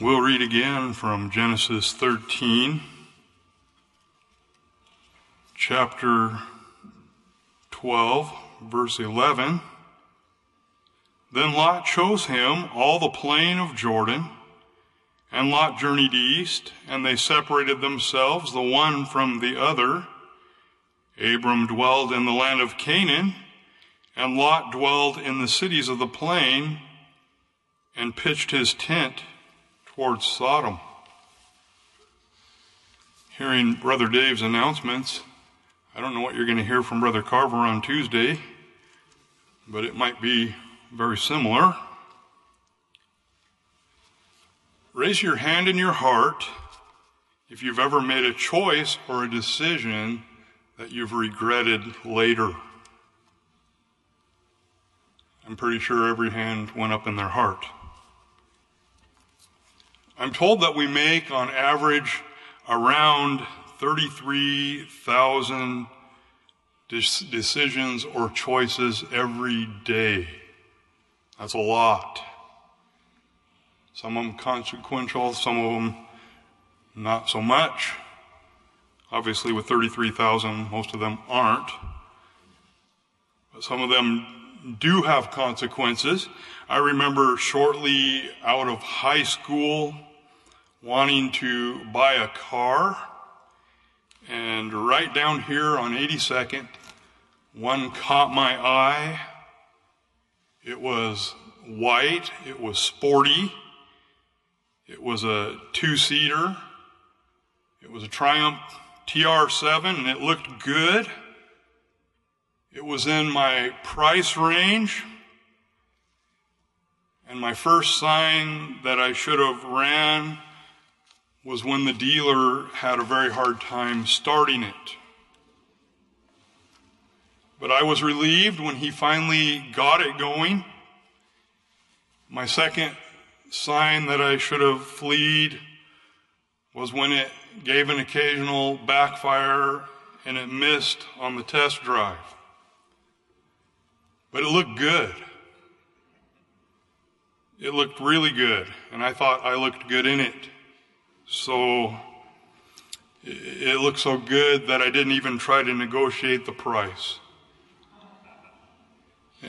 We'll read again from Genesis 13, chapter 12, verse 11. Then Lot chose him all the plain of Jordan, and Lot journeyed east, and they separated themselves the one from the other. Abram dwelled in the land of Canaan, and Lot dwelled in the cities of the plain, and pitched his tent towards Sodom. Hearing Brother Dave's announcements, I don't know what you're going to hear from Brother Carver on Tuesday, but it might be very similar. Raise your hand in your heart if you've ever made a choice or a decision that you've regretted later. I'm pretty sure every hand went up in their heart. I'm told that we make, on average, around 33,000 decisions or choices every day. That's a lot. Some of them consequential, some of them not so much. Obviously, with 33,000, most of them aren't. But some of them do have consequences. I remember shortly out of high school, wanting to buy a car. And right down here on 82nd, one caught my eye. It was white, it was sporty, it was a two seater, it was a Triumph TR7, and it looked good. It was in my price range. And my first sign that I should have ran was when the dealer had a very hard time starting it. But I was relieved when he finally got it going. My second sign that I should have fleed was when it gave an occasional backfire and it missed on the test drive. But it looked good. It looked really good, and I thought I looked good in it. So it looked so good that I didn't even try to negotiate the price.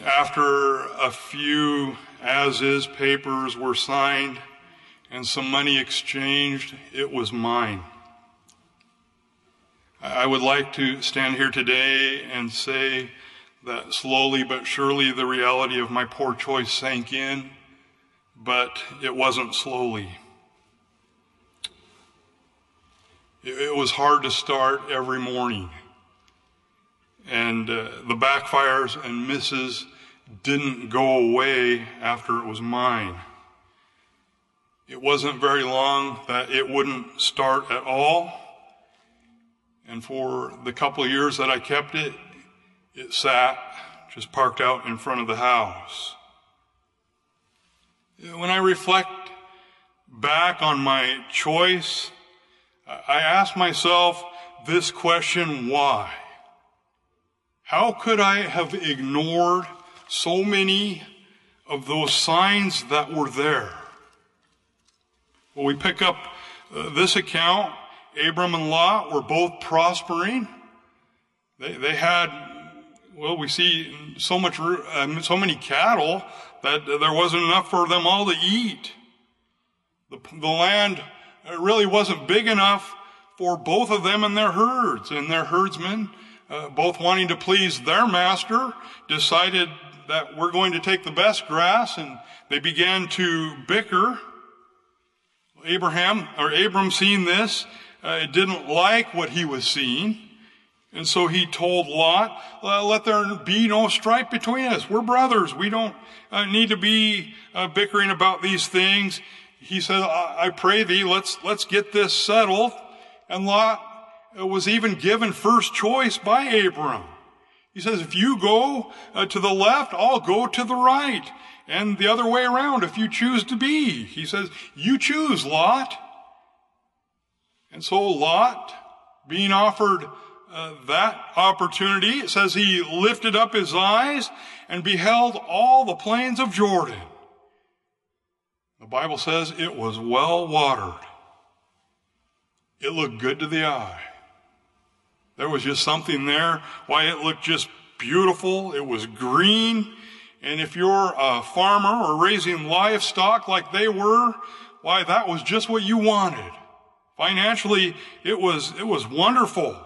After a few as is papers were signed and some money exchanged, it was mine. I would like to stand here today and say that slowly but surely the reality of my poor choice sank in, but it wasn't slowly. It was hard to start every morning. And uh, the backfires and misses didn't go away after it was mine. It wasn't very long that it wouldn't start at all. And for the couple of years that I kept it, it sat just parked out in front of the house. When I reflect back on my choice, I ask myself this question why? How could I have ignored so many of those signs that were there? Well, we pick up uh, this account. Abram and Lot were both prospering. They, they had, well, we see so much, uh, so many cattle that there wasn't enough for them all to eat. The, the land really wasn't big enough for both of them and their herds. And their herdsmen, uh, both wanting to please their master, decided that we're going to take the best grass and they began to bicker. Abraham or Abram seeing this, uh, didn't like what he was seeing. And so he told Lot, let there be no strife between us. We're brothers. We don't uh, need to be uh, bickering about these things he said, I pray thee, let's, let's get this settled. And Lot was even given first choice by Abram. He says, if you go uh, to the left, I'll go to the right. And the other way around, if you choose to be. He says, you choose, Lot. And so Lot, being offered uh, that opportunity, it says he lifted up his eyes and beheld all the plains of Jordan The Bible says it was well watered. It looked good to the eye. There was just something there. Why, it looked just beautiful. It was green. And if you're a farmer or raising livestock like they were, why, that was just what you wanted. Financially, it was, it was wonderful.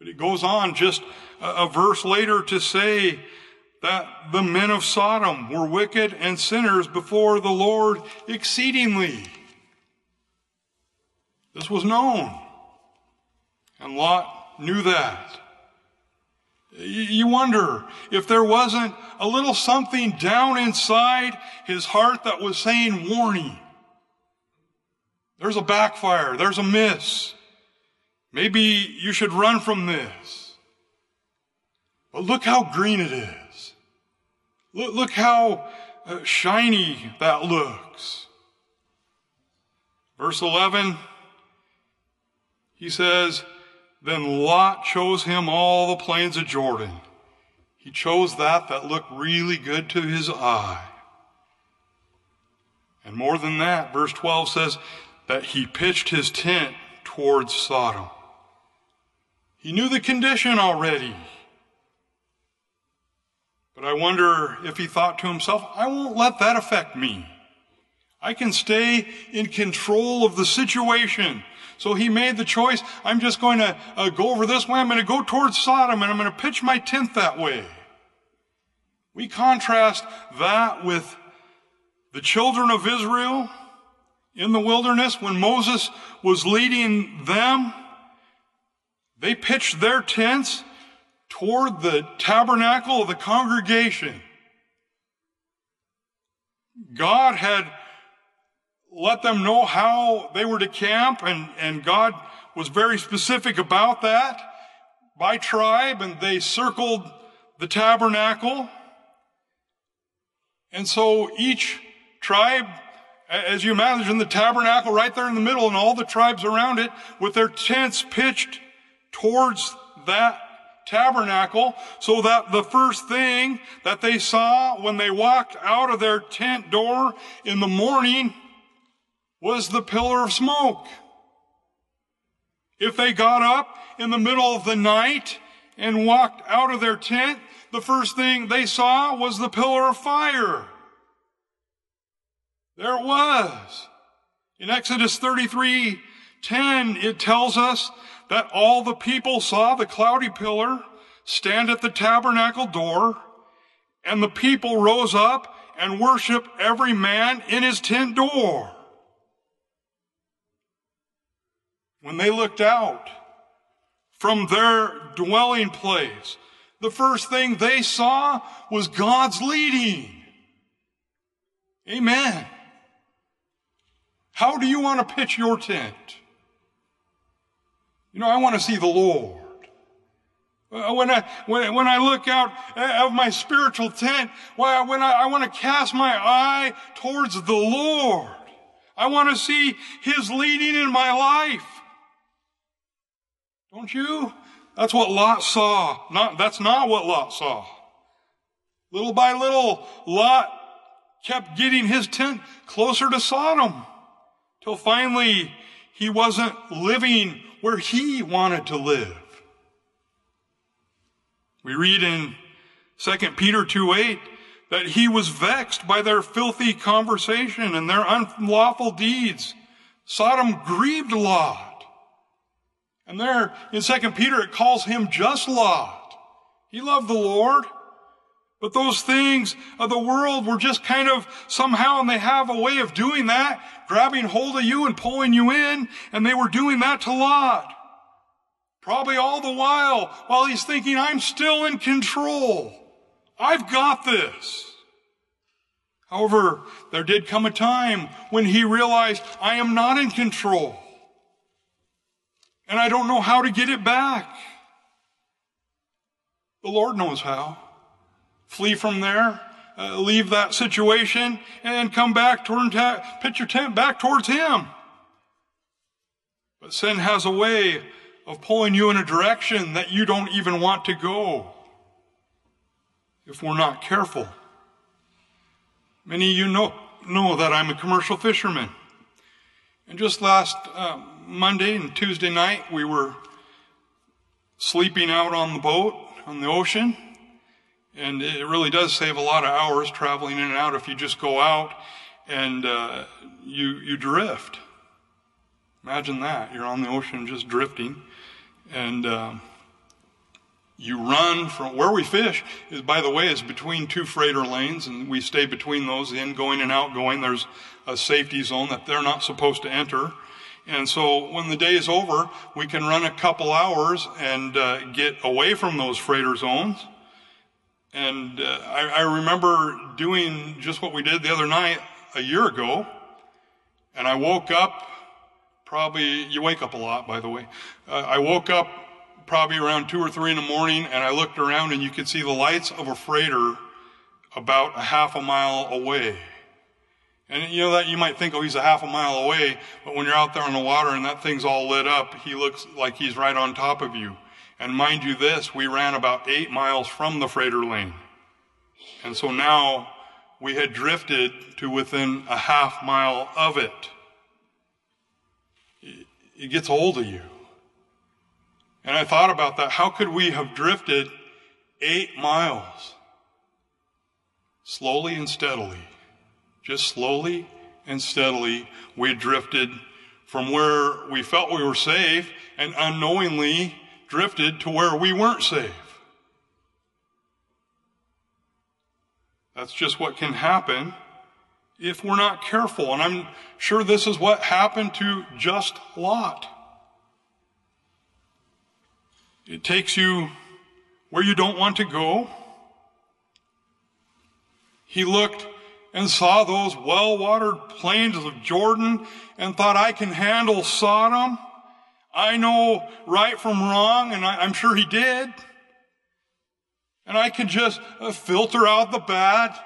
But it goes on just a, a verse later to say that the men of Sodom were wicked and sinners before the Lord exceedingly. This was known. And Lot knew that. You wonder if there wasn't a little something down inside his heart that was saying warning. There's a backfire. There's a miss. Maybe you should run from this. But look how green it is. Look, look how uh, shiny that looks. Verse 11, he says, Then Lot chose him all the plains of Jordan. He chose that that looked really good to his eye. And more than that, verse 12 says that he pitched his tent towards Sodom. He knew the condition already. But I wonder if he thought to himself, I won't let that affect me. I can stay in control of the situation. So he made the choice. I'm just going to uh, go over this way. I'm going to go towards Sodom and I'm going to pitch my tent that way. We contrast that with the children of Israel in the wilderness when Moses was leading them. They pitched their tents toward the tabernacle of the congregation. God had let them know how they were to camp, and, and God was very specific about that by tribe, and they circled the tabernacle. And so each tribe, as you imagine the tabernacle right there in the middle, and all the tribes around it with their tents pitched towards that tabernacle so that the first thing that they saw when they walked out of their tent door in the morning was the pillar of smoke. If they got up in the middle of the night and walked out of their tent, the first thing they saw was the pillar of fire. There it was. In Exodus 33, 10, it tells us that all the people saw the cloudy pillar stand at the tabernacle door, and the people rose up and worshiped every man in his tent door. When they looked out from their dwelling place, the first thing they saw was God's leading. Amen. How do you want to pitch your tent? You know, I want to see the Lord. Uh, when I, when, when I look out of my spiritual tent, when I, I want to cast my eye towards the Lord. I want to see His leading in my life. Don't you? That's what Lot saw. Not, that's not what Lot saw. Little by little, Lot kept getting his tent closer to Sodom till finally he wasn't living where he wanted to live. We read in 2 Peter 2 8 that he was vexed by their filthy conversation and their unlawful deeds. Sodom grieved Lot. And there in 2 Peter it calls him just Lot. He loved the Lord. But those things of the world were just kind of somehow, and they have a way of doing that, grabbing hold of you and pulling you in, and they were doing that to Lot. Probably all the while, while he's thinking, I'm still in control. I've got this. However, there did come a time when he realized, I am not in control. And I don't know how to get it back. The Lord knows how. Flee from there, uh, leave that situation, and come back, toward, pitch your tent back towards Him. But sin has a way of pulling you in a direction that you don't even want to go if we're not careful. Many of you know, know that I'm a commercial fisherman. And just last uh, Monday and Tuesday night, we were sleeping out on the boat on the ocean. And it really does save a lot of hours traveling in and out if you just go out and uh, you, you drift. Imagine that. You're on the ocean just drifting. And uh, you run from where we fish is, by the way, is between two freighter lanes, and we stay between those in going and outgoing. There's a safety zone that they're not supposed to enter. And so when the day is over, we can run a couple hours and uh, get away from those freighter zones. And uh, I, I remember doing just what we did the other night a year ago. And I woke up, probably, you wake up a lot, by the way. Uh, I woke up probably around two or three in the morning and I looked around and you could see the lights of a freighter about a half a mile away. And you know that you might think, oh, he's a half a mile away, but when you're out there on the water and that thing's all lit up, he looks like he's right on top of you. And mind you this, we ran about eight miles from the freighter lane. And so now we had drifted to within a half mile of it. It gets hold of you. And I thought about that. How could we have drifted eight miles? Slowly and steadily. Just slowly and steadily, we drifted from where we felt we were safe and unknowingly drifted to where we weren't safe. That's just what can happen if we're not careful. And I'm sure this is what happened to just Lot. It takes you where you don't want to go. He looked and saw those well watered plains of Jordan and thought, I can handle Sodom. I know right from wrong, and I, am sure he did. And I can just uh, filter out the bad,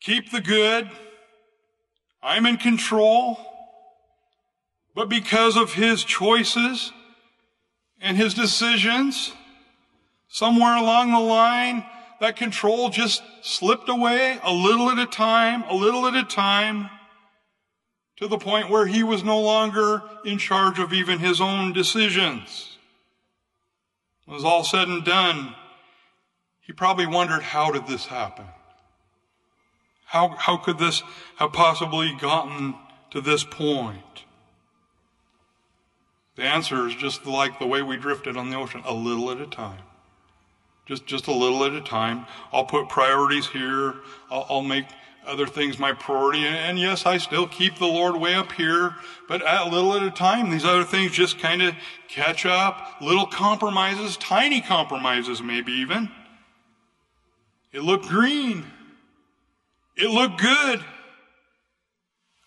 keep the good. I'm in control. But because of his choices and his decisions, somewhere along the line, that control just slipped away a little at a time, a little at a time, to the point where he was no longer in charge of even his own decisions. When it was all said and done, he probably wondered, how did this happen? How, how could this have possibly gotten to this point? The answer is just like the way we drifted on the ocean, a little at a time just, just a little at a time. I'll put priorities here. I'll, I'll make other things my priority. And, yes, I still keep the Lord way up here, but a little at a time, these other things just kind of catch up. Little compromises, tiny compromises, maybe even. It looked green. It looked good.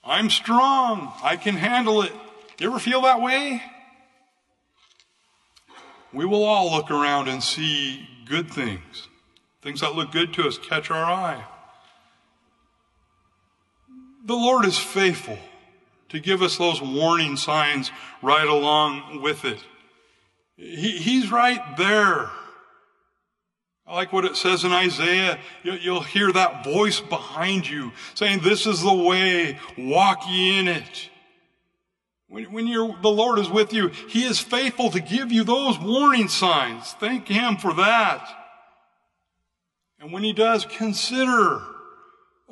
I'm strong. I can handle it. You ever feel that way? We will all look around and see good things, things that look good to us, catch our eye. The Lord is faithful to give us those warning signs right along with it. He, he's right there. I like what it says in Isaiah. You'll hear that voice behind you saying, This is the way, walk ye in it. When, when you're the Lord is with you, He is faithful to give you those warning signs. Thank Him for that. And when He does, consider.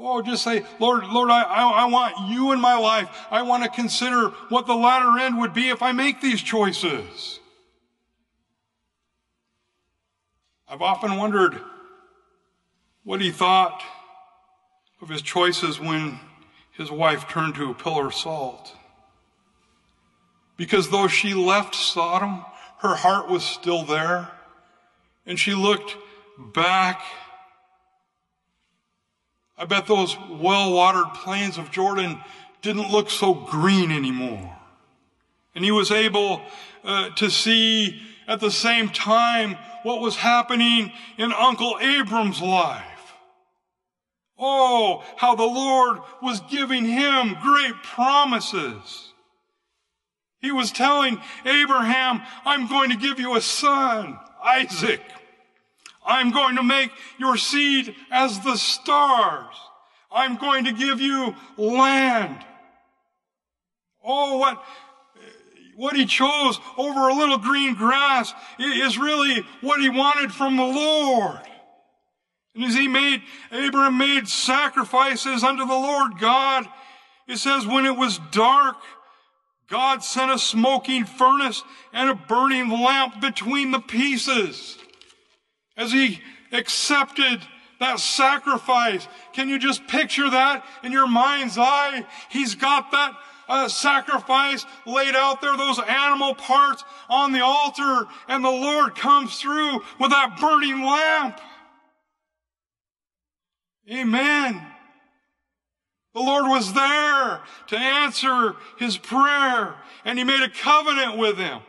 Oh, just say, Lord, Lord, I, I, I want you in my life. I want to consider what the latter end would be if I make these choices. I've often wondered what he thought of his choices when his wife turned to a pillar of salt. Because though she left Sodom, her heart was still there. And she looked back. I bet those well watered plains of Jordan didn't look so green anymore. And he was able uh, to see at the same time what was happening in Uncle Abram's life. Oh, how the Lord was giving him great promises. He was telling Abraham, I'm going to give you a son, Isaac. I'm going to make your seed as the stars. I'm going to give you land. Oh, what, what he chose over a little green grass is really what he wanted from the Lord. And as he made, Abraham made sacrifices unto the Lord God, it says when it was dark, God sent a smoking furnace and a burning lamp between the pieces. As he accepted that sacrifice, can you just picture that in your mind's eye? He's got that uh, sacrifice laid out there, those animal parts on the altar, and the Lord comes through with that burning lamp. Amen. The Lord was there to answer his prayer, and he made a covenant with him.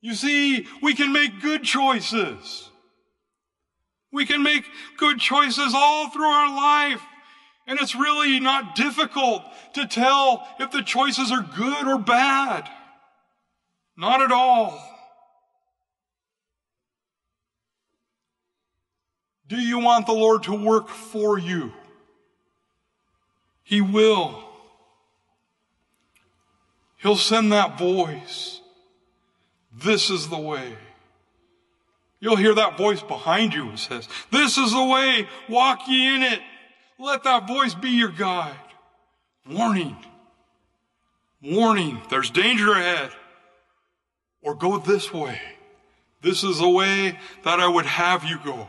You see, we can make good choices. We can make good choices all through our life. And it's really not difficult to tell if the choices are good or bad. Not at all. Do you want the Lord to work for you? He will. He'll send that voice. This is the way. You'll hear that voice behind you that says, This is the way, walk ye in it. Let that voice be your guide. Warning. Warning. There's danger ahead. Or go this way. This is the way that I would have you go.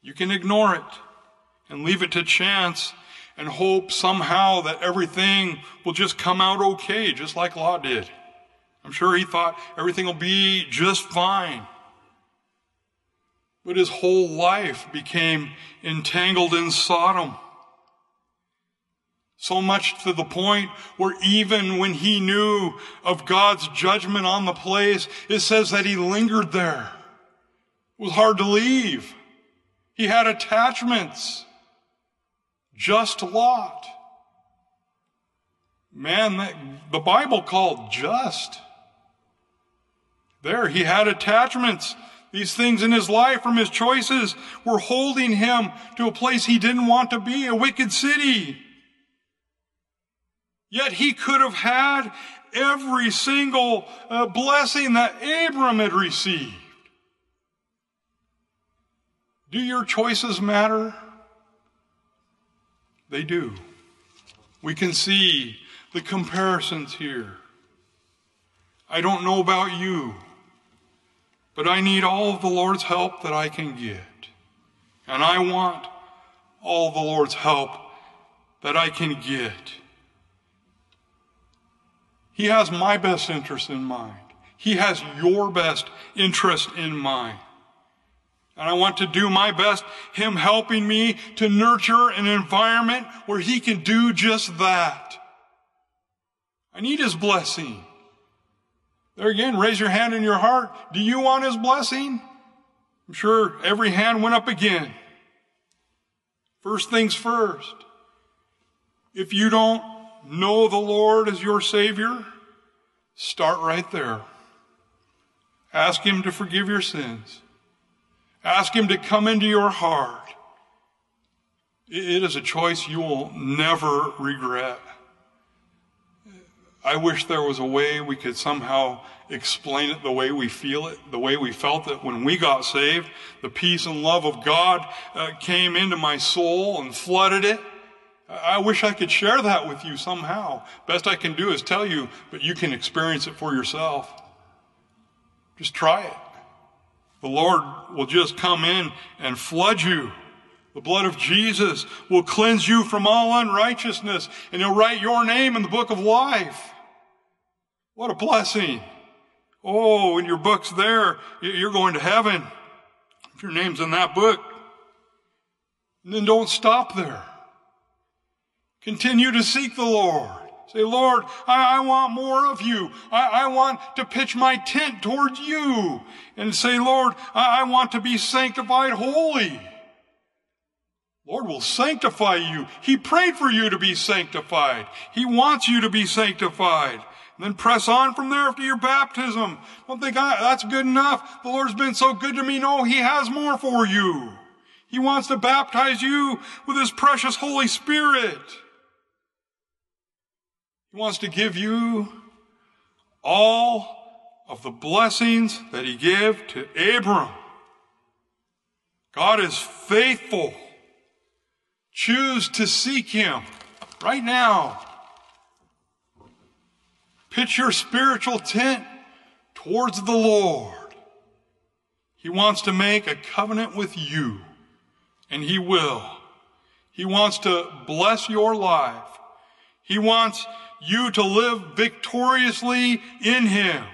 You can ignore it and leave it to chance and hope somehow that everything will just come out okay, just like Lot did. I'm sure he thought everything will be just fine. But his whole life became entangled in Sodom. So much to the point where even when he knew of God's judgment on the place, it says that he lingered there. It was hard to leave. He had attachments. Just Lot. Man, that, the Bible called just. There, he had attachments. These things in his life from his choices were holding him to a place he didn't want to be, a wicked city. Yet he could have had every single uh, blessing that Abram had received. Do your choices matter? They do. We can see the comparisons here. I don't know about you. But I need all of the Lord's help that I can get. And I want all the Lord's help that I can get. He has my best interest in mind. He has your best interest in mind. And I want to do my best, Him helping me to nurture an environment where He can do just that. I need His blessing. There again, raise your hand in your heart. Do you want his blessing? I'm sure every hand went up again. First things first. If you don't know the Lord as your Savior, start right there. Ask Him to forgive your sins. Ask Him to come into your heart. It is a choice you will never regret. I wish there was a way we could somehow explain it the way we feel it, the way we felt it when we got saved. The peace and love of God uh, came into my soul and flooded it. I wish I could share that with you somehow. Best I can do is tell you, but you can experience it for yourself. Just try it. The Lord will just come in and flood you. The blood of Jesus will cleanse you from all unrighteousness and he'll write your name in the book of life. What a blessing. Oh, in your book's there, you're going to heaven. If your name's in that book. And then don't stop there. Continue to seek the Lord. Say, Lord, I, I want more of you. I, I, want to pitch my tent towards you. And say, Lord, I, I want to be sanctified holy. Lord will sanctify you. He prayed for you to be sanctified. He wants you to be sanctified. And then press on from there after your baptism. Don't think ah, that's good enough. The Lord's been so good to me. No, He has more for you. He wants to baptize you with His precious Holy Spirit. He wants to give you all of the blessings that He gave to Abram. God is faithful. Choose to seek Him right now. Pitch your spiritual tent towards the Lord. He wants to make a covenant with you, and He will. He wants to bless your life. He wants you to live victoriously in Him.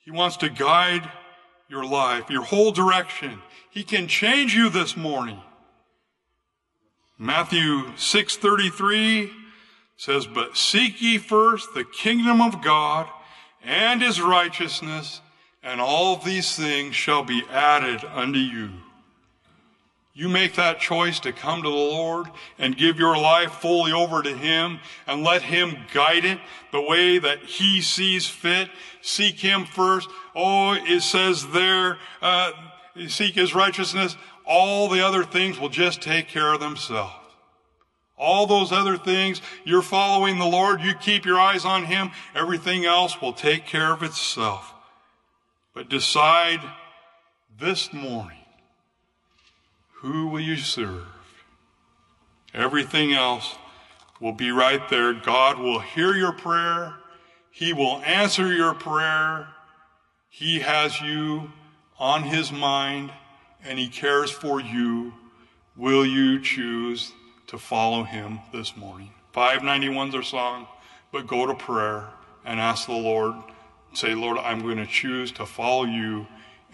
He wants to guide your life, your whole direction. He can change you this morning. Matthew 6:33 says, "But seek ye first the kingdom of God and his righteousness, and all these things shall be added unto you." You make that choice to come to the Lord and give your life fully over to Him and let Him guide it the way that He sees fit. Seek Him first. Oh, it says there, uh, seek His righteousness. All the other things will just take care of themselves. All those other things, you're following the Lord, you keep your eyes on Him, everything else will take care of itself. But decide this morning who will you serve? Everything else will be right there. God will hear your prayer. He will answer your prayer. He has you on his mind and he cares for you. Will you choose to follow him this morning? 591 is our song, but go to prayer and ask the Lord. Say, Lord, I'm going to choose to follow you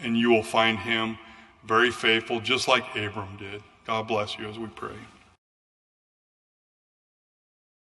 and you will find him very faithful, just like Abram did. God bless you as we pray.